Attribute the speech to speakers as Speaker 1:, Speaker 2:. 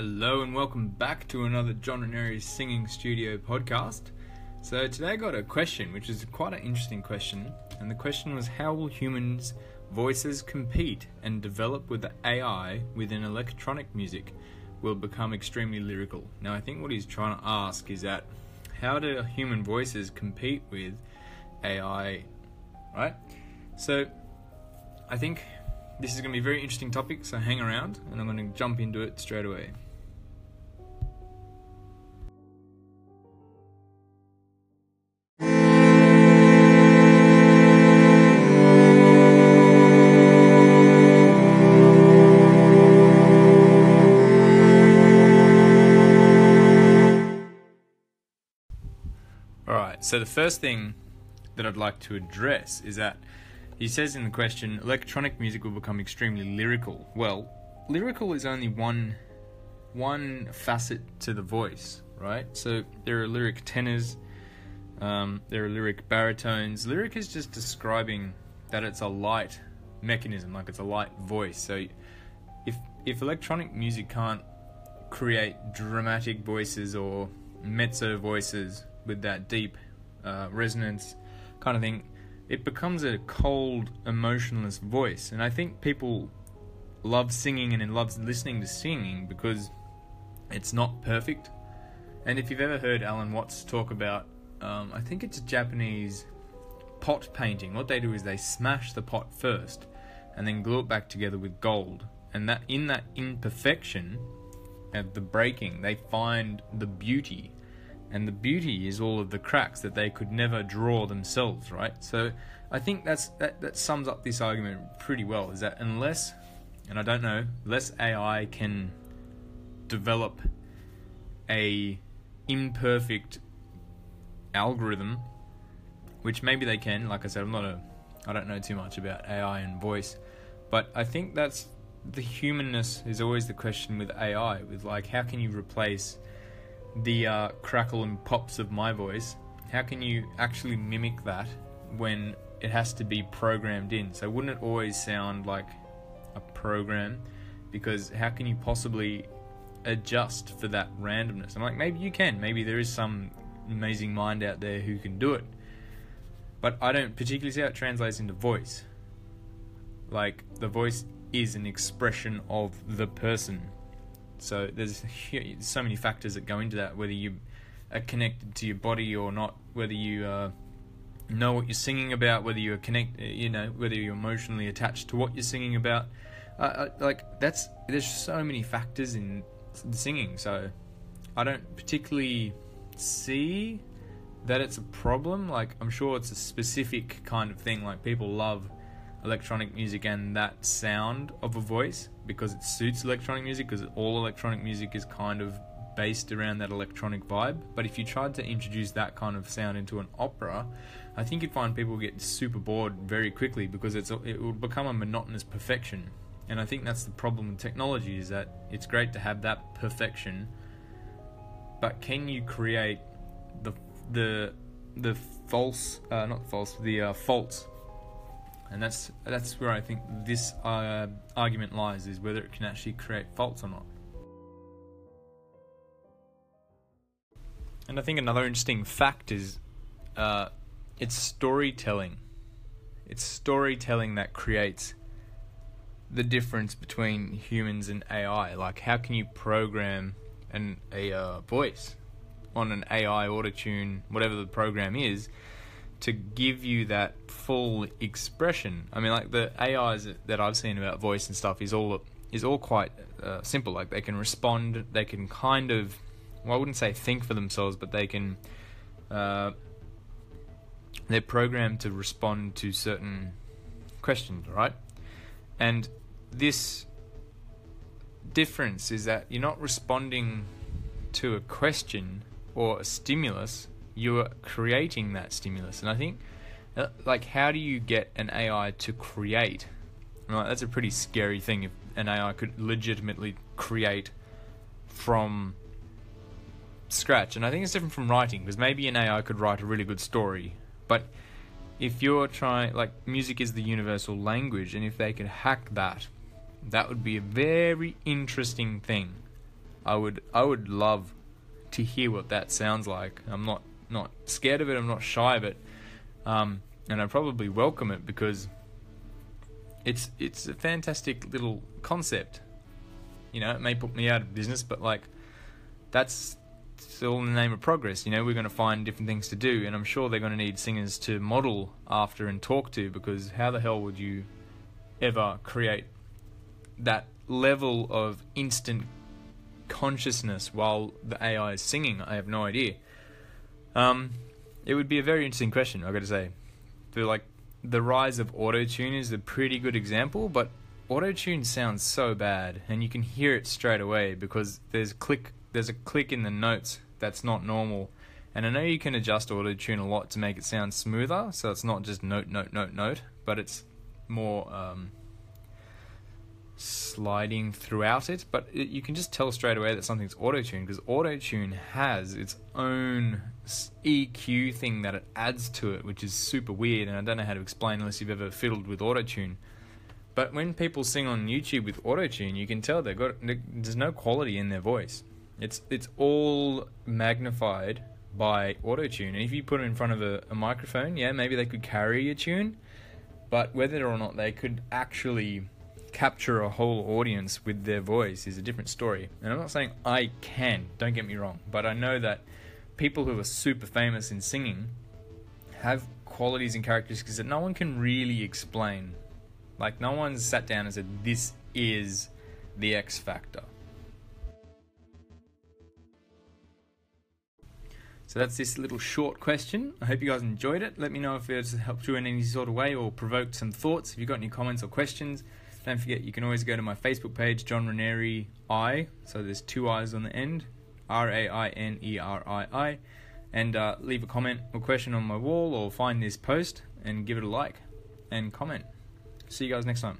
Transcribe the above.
Speaker 1: Hello and welcome back to another John and Singing Studio podcast. So today I got a question, which is quite an interesting question, and the question was how will humans' voices compete and develop with the AI within electronic music will become extremely lyrical. Now I think what he's trying to ask is that how do human voices compete with AI, right? So I think this is going to be a very interesting topic, so hang around and I'm going to jump into it straight away. So the first thing that I'd like to address is that he says in the question, electronic music will become extremely lyrical. Well, lyrical is only one one facet to the voice, right? So there are lyric tenors, um, there are lyric baritones. Lyric is just describing that it's a light mechanism, like it's a light voice. So if if electronic music can't create dramatic voices or mezzo voices with that deep uh, resonance kind of thing, it becomes a cold, emotionless voice. And I think people love singing and love listening to singing because it's not perfect. And if you've ever heard Alan Watts talk about, um, I think it's a Japanese pot painting, what they do is they smash the pot first and then glue it back together with gold. And that in that imperfection at the breaking, they find the beauty and the beauty is all of the cracks that they could never draw themselves, right? So I think that's that, that sums up this argument pretty well. Is that unless, and I don't know, unless AI can develop a imperfect algorithm, which maybe they can. Like I said, I'm not a, I don't know too much about AI and voice, but I think that's the humanness is always the question with AI. With like, how can you replace the uh, crackle and pops of my voice, how can you actually mimic that when it has to be programmed in? So, wouldn't it always sound like a program? Because how can you possibly adjust for that randomness? I'm like, maybe you can. Maybe there is some amazing mind out there who can do it. But I don't particularly see how it translates into voice. Like, the voice is an expression of the person so there's so many factors that go into that, whether you are connected to your body or not, whether you uh, know what you're singing about, whether you're connect, you know, whether you're emotionally attached to what you're singing about. Uh, like that's there's so many factors in singing. So I don't particularly see that it's a problem. Like I'm sure it's a specific kind of thing. Like people love electronic music and that sound of a voice because it suits electronic music because all electronic music is kind of based around that electronic vibe. But if you tried to introduce that kind of sound into an opera i think you'd find people get super bored very quickly because it's it would become a monotonous perfection. And i think that's the problem with technology is that it's great to have that perfection but can you create the the the false uh, not false the uh, faults and that's that's where I think this uh, argument lies: is whether it can actually create faults or not. And I think another interesting fact is uh, it's storytelling. It's storytelling that creates the difference between humans and AI. Like, how can you program an a uh, voice on an AI autotune, whatever the program is? To give you that full expression. I mean, like the AIs that I've seen about voice and stuff is all is all quite uh, simple. Like they can respond, they can kind of, well, I wouldn't say think for themselves, but they can. Uh, they're programmed to respond to certain questions, right? And this difference is that you're not responding to a question or a stimulus you're creating that stimulus. And I think, uh, like, how do you get an AI to create? Right, that's a pretty scary thing if an AI could legitimately create from scratch. And I think it's different from writing because maybe an AI could write a really good story, but if you're trying, like, music is the universal language, and if they could hack that, that would be a very interesting thing. I would I would love to hear what that sounds like. I'm not not scared of it. I'm not shy of it, um, and I probably welcome it because it's it's a fantastic little concept. You know, it may put me out of business, but like that's still in the name of progress. You know, we're going to find different things to do, and I'm sure they're going to need singers to model after and talk to because how the hell would you ever create that level of instant consciousness while the AI is singing? I have no idea. Um, it would be a very interesting question. I got to say, for like the rise of auto tune is a pretty good example, but auto tune sounds so bad, and you can hear it straight away because there's click there's a click in the notes that's not normal. And I know you can adjust auto tune a lot to make it sound smoother, so it's not just note, note, note, note, but it's more um, sliding throughout it. But it, you can just tell straight away that something's auto tune because auto tune has its own EQ thing that it adds to it, which is super weird. And I don't know how to explain unless you've ever fiddled with auto tune. But when people sing on YouTube with auto tune, you can tell they've got there's no quality in their voice. It's it's all magnified by auto tune, and if you put it in front of a, a microphone, yeah, maybe they could carry a tune, but whether or not they could actually capture a whole audience with their voice is a different story. And I'm not saying I can, don't get me wrong, but I know that people who are super famous in singing have qualities and characteristics that no one can really explain. Like, no one's sat down and said, This is the X Factor. So that's this little short question. I hope you guys enjoyed it. Let me know if it's helped you in any sort of way or provoked some thoughts. If you've got any comments or questions, don't forget you can always go to my Facebook page, John Raineri I. So there's two I's on the end, R A I N E R I I, and uh, leave a comment or question on my wall or find this post and give it a like and comment. See you guys next time.